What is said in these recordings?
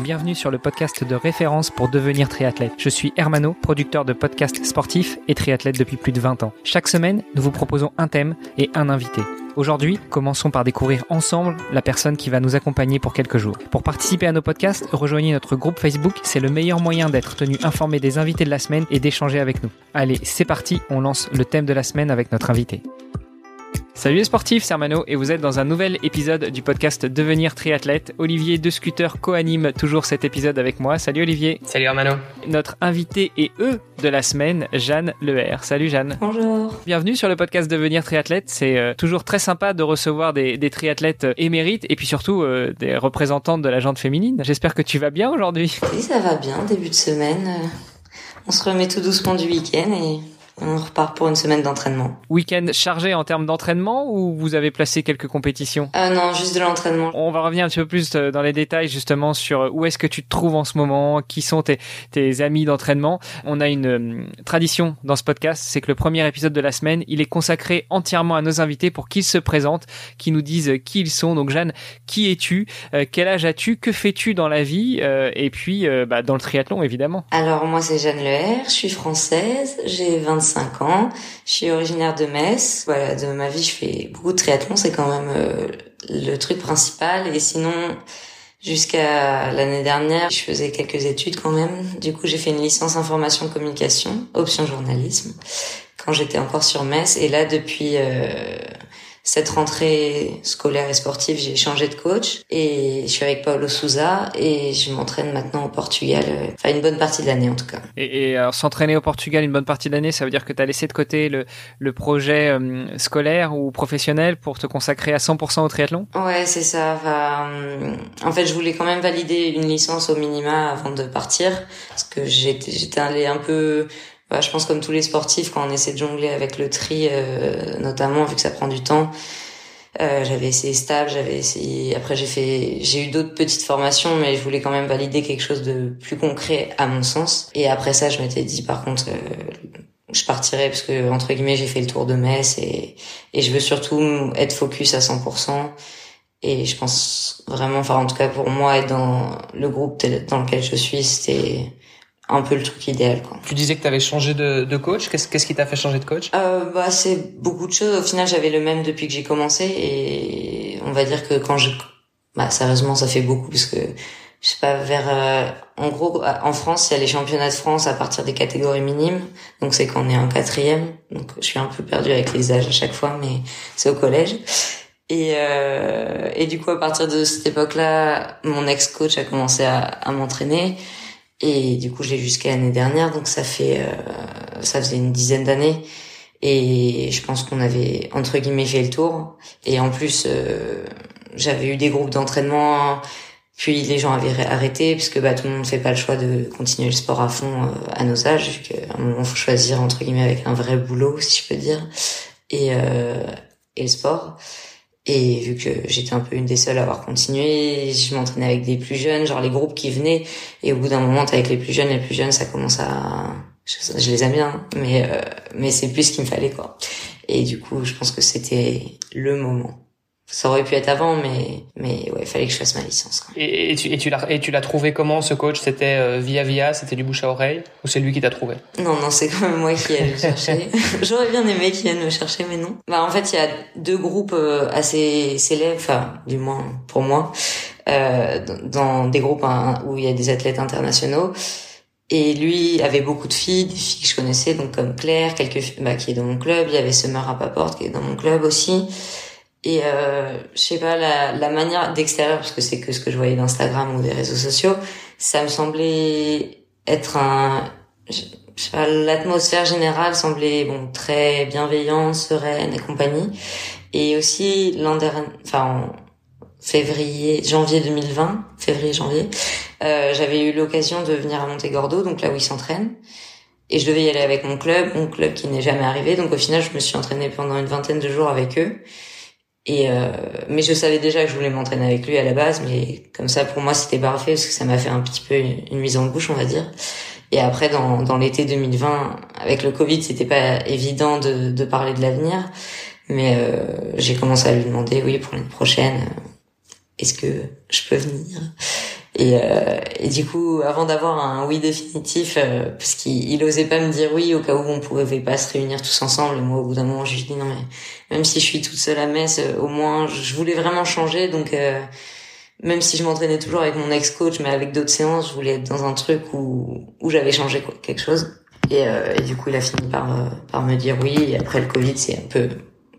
bienvenue sur le podcast de référence pour devenir triathlète. Je suis Hermano, producteur de podcasts sportifs et triathlète depuis plus de 20 ans. Chaque semaine, nous vous proposons un thème et un invité. Aujourd'hui, commençons par découvrir ensemble la personne qui va nous accompagner pour quelques jours. Pour participer à nos podcasts, rejoignez notre groupe Facebook, c'est le meilleur moyen d'être tenu informé des invités de la semaine et d'échanger avec nous. Allez, c'est parti, on lance le thème de la semaine avec notre invité. Salut les sportifs, c'est Armano et vous êtes dans un nouvel épisode du podcast Devenir triathlète. Olivier de Scooter co-anime toujours cet épisode avec moi. Salut Olivier. Salut Armano. Notre invité et eux de la semaine, Jeanne Leher. Salut Jeanne. Bonjour. Bienvenue sur le podcast Devenir triathlète. C'est euh, toujours très sympa de recevoir des, des triathlètes euh, émérites et puis surtout euh, des représentantes de la jante féminine. J'espère que tu vas bien aujourd'hui. Oui, ça va bien, début de semaine. On se remet tout doucement du week-end et on repart pour une semaine d'entraînement. Week-end chargé en termes d'entraînement ou vous avez placé quelques compétitions? Euh, Non, juste de l'entraînement. On va revenir un petit peu plus euh, dans les détails justement sur où est-ce que tu te trouves en ce moment, qui sont tes, tes amis d'entraînement? On a une euh, tradition dans ce podcast, c'est que le premier épisode de la semaine, il est consacré entièrement à nos invités pour qu'ils se présentent, qu'ils nous disent qui ils sont. Donc Jeanne, qui es-tu? Euh, Quel âge as-tu? Que fais-tu dans la vie? Et puis bah, dans le triathlon évidemment. Alors moi c'est Jeanne Leher, je suis française, j'ai 25 5 ans. Je suis originaire de Metz. Voilà, de ma vie, je fais beaucoup de triathlon. C'est quand même euh, le truc principal. Et sinon, jusqu'à l'année dernière, je faisais quelques études quand même. Du coup, j'ai fait une licence information communication, option journalisme, quand j'étais encore sur Metz. Et là, depuis euh, cette rentrée scolaire et sportive, j'ai changé de coach et je suis avec Paulo Souza et je m'entraîne maintenant au Portugal, euh, enfin une bonne partie de l'année en tout cas. Et, et alors s'entraîner au Portugal une bonne partie de l'année, ça veut dire que tu as laissé de côté le, le projet euh, scolaire ou professionnel pour te consacrer à 100% au triathlon? Ouais, c'est ça. Enfin, euh, en fait, je voulais quand même valider une licence au minima avant de partir parce que j'étais j'étais allé un peu bah, je pense comme tous les sportifs, quand on essaie de jongler avec le tri, euh, notamment vu que ça prend du temps. Euh, j'avais essayé stable, j'avais essayé. Après, j'ai fait, j'ai eu d'autres petites formations, mais je voulais quand même valider quelque chose de plus concret à mon sens. Et après ça, je m'étais dit, par contre, euh, je partirais parce que entre guillemets, j'ai fait le tour de Metz et et je veux surtout être focus à 100%. Et je pense vraiment, enfin en tout cas pour moi, être dans le groupe dans lequel je suis, c'était un peu le truc idéal. Quoi. Tu disais que tu avais changé de, de coach. Qu'est-ce, qu'est-ce qui t'a fait changer de coach? Euh, Bah c'est beaucoup de choses. Au final, j'avais le même depuis que j'ai commencé et on va dire que quand je, bah sérieusement, ça fait beaucoup parce que je sais pas vers, euh, en gros, en France, il y a les championnats de France à partir des catégories minimes. Donc c'est quand on est en quatrième. Donc je suis un peu perdue avec les âges à chaque fois, mais c'est au collège. Et, euh, et du coup, à partir de cette époque-là, mon ex-coach a commencé à, à m'entraîner. Et du coup, je l'ai jusqu'à l'année dernière, donc ça fait, euh, ça faisait une dizaine d'années. Et je pense qu'on avait entre guillemets fait le tour. Et en plus, euh, j'avais eu des groupes d'entraînement. Puis les gens avaient arrêté puisque bah tout le monde fait pas le choix de continuer le sport à fond euh, à nos âges. Vu qu'à un moment, faut choisir entre guillemets avec un vrai boulot, si je peux dire, et euh, et le sport. Et vu que j'étais un peu une des seules à avoir continué, je m'entraînais avec des plus jeunes, genre les groupes qui venaient. Et au bout d'un moment, avec les plus jeunes, les plus jeunes, ça commence à, je, les aime bien, mais euh, mais c'est plus ce qu'il me fallait quoi. Et du coup, je pense que c'était le moment. Ça aurait pu être avant, mais mais ouais, fallait que je fasse ma licence. Quoi. Et, et tu et tu l'as et tu l'as trouvé comment ce coach? C'était euh, via via, c'était du bouche à oreille, ou c'est lui qui t'a trouvé? Non non, c'est quand même moi qui ai le chercher. J'aurais bien aimé qu'il vienne me chercher, mais non. Bah en fait, il y a deux groupes euh, assez célèbres, enfin du moins pour moi, euh, dans des groupes hein, où il y a des athlètes internationaux. Et lui avait beaucoup de filles, des filles que je connaissais, donc comme Claire, quelques bah, qui est dans mon club. Il y avait Summer Rappaport qui est dans mon club aussi. Et euh, je sais pas la, la manière d'extérieur parce que c'est que ce que je voyais d'Instagram ou des réseaux sociaux, ça me semblait être un je sais pas l'atmosphère générale semblait bon très bienveillante, sereine et compagnie. Et aussi l'an dernier, enfin en février, janvier 2020, février janvier, euh, j'avais eu l'occasion de venir à Montegordo, donc là où ils s'entraînent. Et je devais y aller avec mon club, mon club qui n'est jamais arrivé. Donc au final, je me suis entraînée pendant une vingtaine de jours avec eux. Et euh, mais je savais déjà que je voulais m'entraîner avec lui à la base, mais comme ça pour moi c'était parfait parce que ça m'a fait un petit peu une, mise en bouche on va dire. Et après dans, dans l'été 2020 avec le Covid c'était pas évident de, de parler de l'avenir, mais euh, j'ai commencé à lui demander oui pour l'année prochaine euh, est-ce que je peux venir? Et, euh, du coup, avant d'avoir un oui définitif, euh, parce qu'il il osait pas me dire oui au cas où on pouvait pas se réunir tous ensemble. Et moi, au bout d'un moment, je lui dis non mais même si je suis toute seule à Metz, euh, au moins je voulais vraiment changer. Donc même si je m'entraînais toujours avec mon ex-coach, mais avec d'autres séances, je voulais être dans un truc où où j'avais changé quoi, quelque chose. Et, et, du coup, il a fini par par me dire oui. Et après le Covid, c'est un peu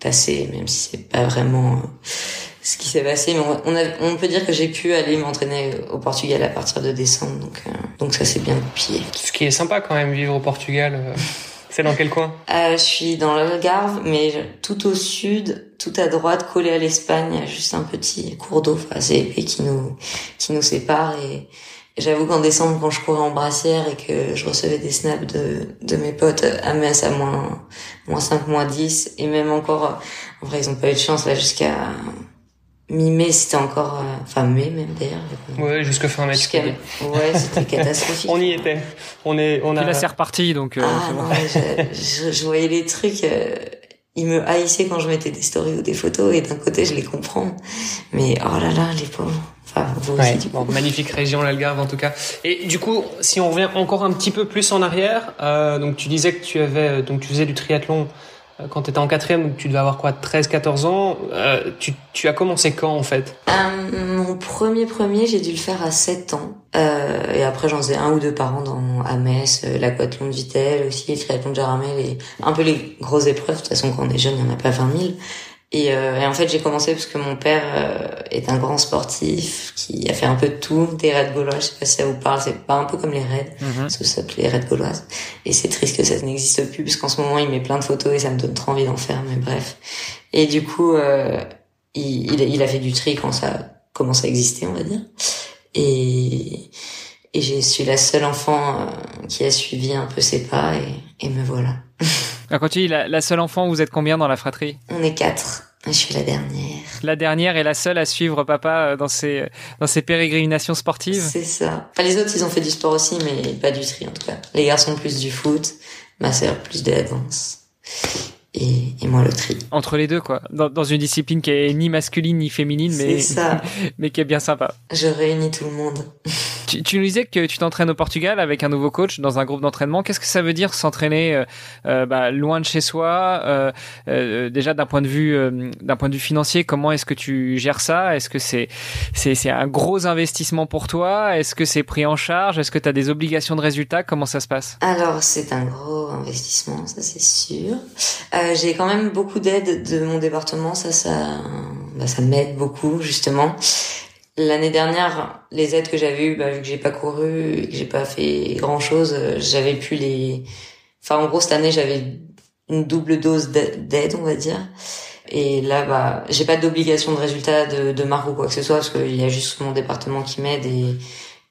passé, même si c'est pas vraiment ce qui s'est passé. Mais on, a, on, peut dire que j'ai pu aller m'entraîner au Portugal à partir de décembre, donc euh, donc ça s'est bien goupillé. Ce qui est sympa quand même vivre au Portugal. Euh, c'est dans quel coin? Euh, Je suis dans l'Algarve, mais tout au sud, tout à droite, collé à l'Espagne, il y a juste un petit cours d'eau assez épais qui nous qui nous sépare et J'avoue qu'en décembre, quand je courais en brassière et que je recevais des snaps de, de mes potes à Metz à moins, moins 5, moins 10, et même encore, en vrai, ils ont pas eu de chance, là, jusqu'à mi-mai, c'était encore, euh, enfin mai même d'ailleurs. Ouais, jusqu'à fin mai. Ouais, c'était catastrophique. on y était. On est, on a. Puis là, c'est reparti, donc. Euh, ah non, je, je, voyais les trucs. Euh, ils me haïssaient quand je mettais des stories ou des photos, et d'un côté, je les comprends. Mais oh là là, les pauvres. Enfin, vous aussi, du coup. magnifique région, l'Algarve en tout cas. Et du coup, si on revient encore un petit peu plus en arrière, euh, donc tu disais que tu avais, donc tu faisais du triathlon euh, quand tu étais en quatrième, tu devais avoir quoi, 13-14 ans. Euh, tu, tu, as commencé quand en fait? Euh, Mon premier premier, j'ai dû le faire à 7 ans. Euh, et après, j'en faisais un ou deux par an dans, à Metz, euh, l'aquathlon de Vitel aussi, le triathlon de Jaramel, et un peu les grosses épreuves. De toute façon, quand on est jeune, il n'y en a pas 20 000. Et, euh, et, en fait, j'ai commencé parce que mon père euh, est un grand sportif qui a fait un peu de tout, des raids gaulois. Je sais pas si ça vous parle, c'est pas un peu comme les raids, mm -hmm. parce que ça les raids gauloises. Et c'est triste que ça n'existe plus parce qu'en ce moment, il met plein de photos et ça me donne trop envie d'en faire. Mais bref. Et du coup, euh, il, il, il, a fait du tri quand ça commence à exister, on va dire. Et et je suis la seule enfant euh, qui a suivi un peu ses pas et, et me voilà. Quand tu dis la, la, seule enfant, vous êtes combien dans la fratrie? On est quatre. Je suis la dernière. La dernière est la seule à suivre papa euh, dans ses dans ses pérégrinations sportives? C'est ça. Enfin, les autres, ils ont fait du sport aussi, mais pas du tri en tout cas. Les garçons plus du foot, ma sœur plus de la danse. Et, et, moi le tri. Entre les deux, quoi. Dans, dans, une discipline qui est ni masculine ni féminine, mais, ça. mais qui est bien sympa. Je réunis tout le monde. Tu, tu nous disais que tu t'entraînes au Portugal avec un nouveau coach dans un groupe d'entraînement. Qu'est-ce que ça veut dire s'entraîner euh, euh, bah, loin de chez soi euh, euh Déjà d'un point de vue euh, d'un point de vue financier, comment est-ce que tu gères ça? Est-ce que c'est c'est c'est un gros investissement pour toi? Est-ce que c'est pris en charge? Est-ce que tu as des obligations de résultats? Comment ça se passe? Alors c'est un gros investissement, ça c'est sûr. J'ai quand même beaucoup d'aide de mon département, ça ça bah, ça m'aide beaucoup justement. L'année dernière, les aides que j'avais eues, bah, vu que j'ai pas couru et que j'ai pas fait grand chose, euh, j'avais pu les. Enfin, en gros, cette année, j'avais une double dose d'aide, on va dire. Et là, bah, j'ai pas d'obligation de résultat de, de marque ou quoi que ce soit parce qu'il y a juste mon département qui m'aide et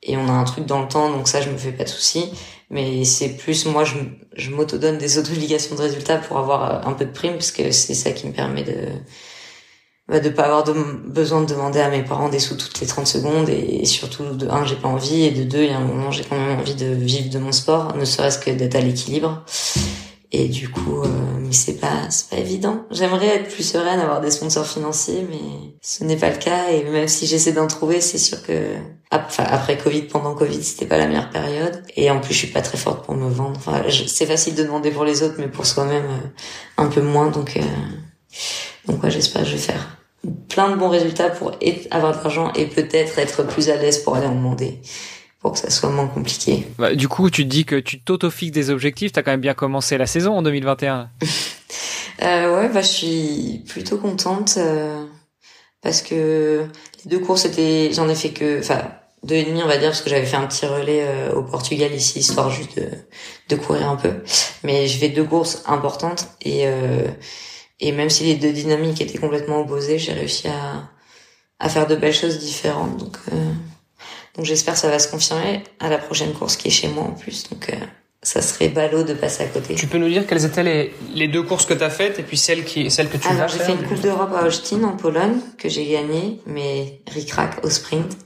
et on a un truc dans le temps, donc ça, je me fais pas de soucis. Mais c'est plus moi, je, je m'auto-donne des obligations de résultat pour avoir un peu de prime parce que c'est ça qui me permet de de pas avoir besoin de demander à mes parents des sous toutes les 30 secondes et, surtout de un j'ai pas envie et de deux il y a un moment j'ai quand même envie de vivre de mon sport ne serait-ce que d'être à l'équilibre. Et du coup euh, mais c'est pas c'est pas évident. J'aimerais être plus sereine avoir des sponsors financiers mais ce n'est pas le cas et même si j'essaie d'en trouver c'est sûr que enfin, après Covid pendant Covid c'était pas la meilleure période. Et en plus je suis pas très forte pour me vendre. Enfin, c'est facile de demander pour les autres mais pour soi-même euh, un peu moins. Donc euh, donc ouais, j'espère que je vais faire plein de bons résultats pour avoir de l'argent et peut-être être plus à l'aise pour aller en demander pour que ça soit moins compliqué. Bah, du coup, tu te dis que tu t'auto-fixes des objectifs, tu as quand même bien commencé la saison en 2021. euh, ouais, bah, je suis plutôt contente euh, parce que les deux courses étaient, j'en ai fait que, enfin, deux et demi on va dire parce que j'avais fait un petit relais euh, au Portugal ici histoire juste de, de courir un peu. Mais je fais deux courses importantes et euh, et même si les deux dynamiques étaient complètement opposées, j'ai réussi à, à faire de belles choses différentes. Donc, euh, donc j'espère que ça va se confirmer à la prochaine course qui est chez moi en plus. Donc, euh, ça serait ballot de passer à côté. Tu peux nous dire quelles étaient les, les deux courses que tu as faites et puis celles, qui, celles que tu Alors, vas j'ai fait une Coupe d'Europe à Austin en Pologne que j'ai gagnée, mais ric-rac au sprint.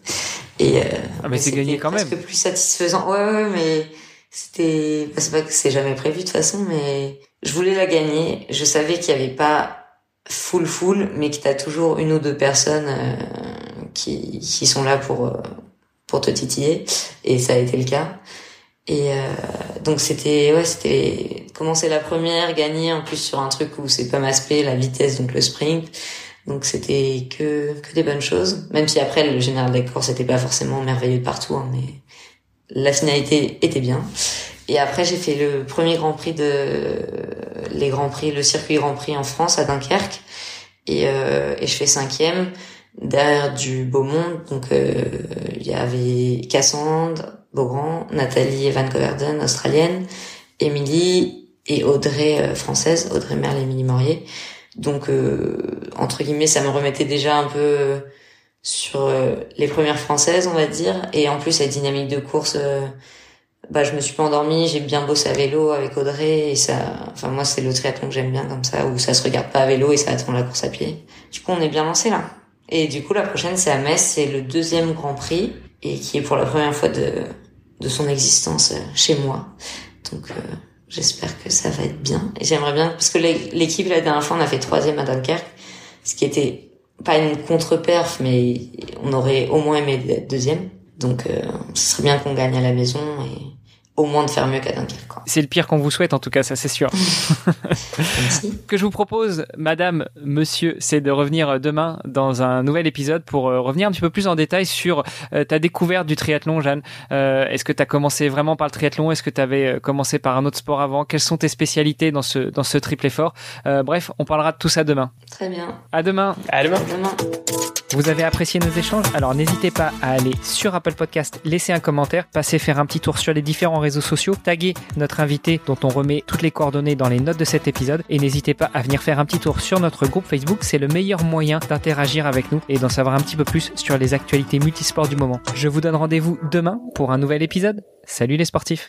Et, euh, ah, mais c'est gagné quand même. que plus satisfaisant. Ouais, ouais, mais c'était, c'est pas que c'est jamais prévu de toute façon, mais je voulais la gagner. Je savais qu'il y avait pas full full, mais que t'as toujours une ou deux personnes euh, qui, qui sont là pour euh, pour te titiller et ça a été le cas. Et euh, donc c'était ouais c'était commencer la première, gagner en plus sur un truc où c'est pas aspect la vitesse donc le sprint. Donc c'était que que des bonnes choses. Même si après le général des courses c'était pas forcément merveilleux partout, hein, mais la finalité était bien. Et après, j'ai fait le premier Grand Prix de les Grands Prix, le circuit Grand Prix en France à Dunkerque, et, euh, et je fais cinquième derrière du beau monde. Donc euh, il y avait Cassandre, Beaugrand, Nathalie Van Coverden, australienne, Émilie et Audrey euh, française, Audrey Merle et Émilie Morier. Donc euh, entre guillemets, ça me remettait déjà un peu sur euh, les premières françaises, on va dire, et en plus la dynamique de course bah je me suis pas endormie, j'ai bien bossé à vélo avec Audrey et ça enfin moi c'est le triathlon que j'aime bien comme ça où ça se regarde pas à vélo et ça attend la course à pied. Du coup, on est bien lancé là. Et du coup, la prochaine c'est à Metz, c'est le deuxième Grand Prix et qui est pour la première fois de de son existence euh, chez moi. Donc euh, j'espère que ça va être bien et j'aimerais bien parce que l'équipe la dernière fois on a fait troisième à Dunkerque, ce qui était pas une contre-perf mais on aurait au moins aimé être deuxième. Donc euh, ce serait bien qu'on gagne à la maison et au moins de faire mieux qu'à Dunkerque. C'est le pire qu'on vous souhaite en tout cas, ça c'est sûr. Ce que je vous propose, madame, monsieur, c'est de revenir demain dans un nouvel épisode pour euh, revenir un petit peu plus en détail sur euh, ta découverte du triathlon, Jeanne. Euh, est-ce que tu as commencé vraiment par le triathlon? Est-ce que tu avais commencé par un autre sport avant? Quelles sont tes spécialités dans ce, dans ce triple effort? Bref, on parlera de tout ça demain. Très bien. À demain. À demain. À demain. Vous avez apprécié nos échanges? Alors n'hésitez pas à aller sur Apple Podcast, laisser un commentaire, passer faire un petit tour sur les différents réseaux sociaux, taguer notre invité dont on remet toutes les coordonnées dans les notes de cet épisode et n'hésitez pas à venir faire un petit tour sur notre groupe Facebook, c'est le meilleur moyen d'interagir avec nous et d'en savoir un petit peu plus sur les actualités multisports du moment. Je vous donne rendez-vous demain pour un nouvel épisode. Salut les sportifs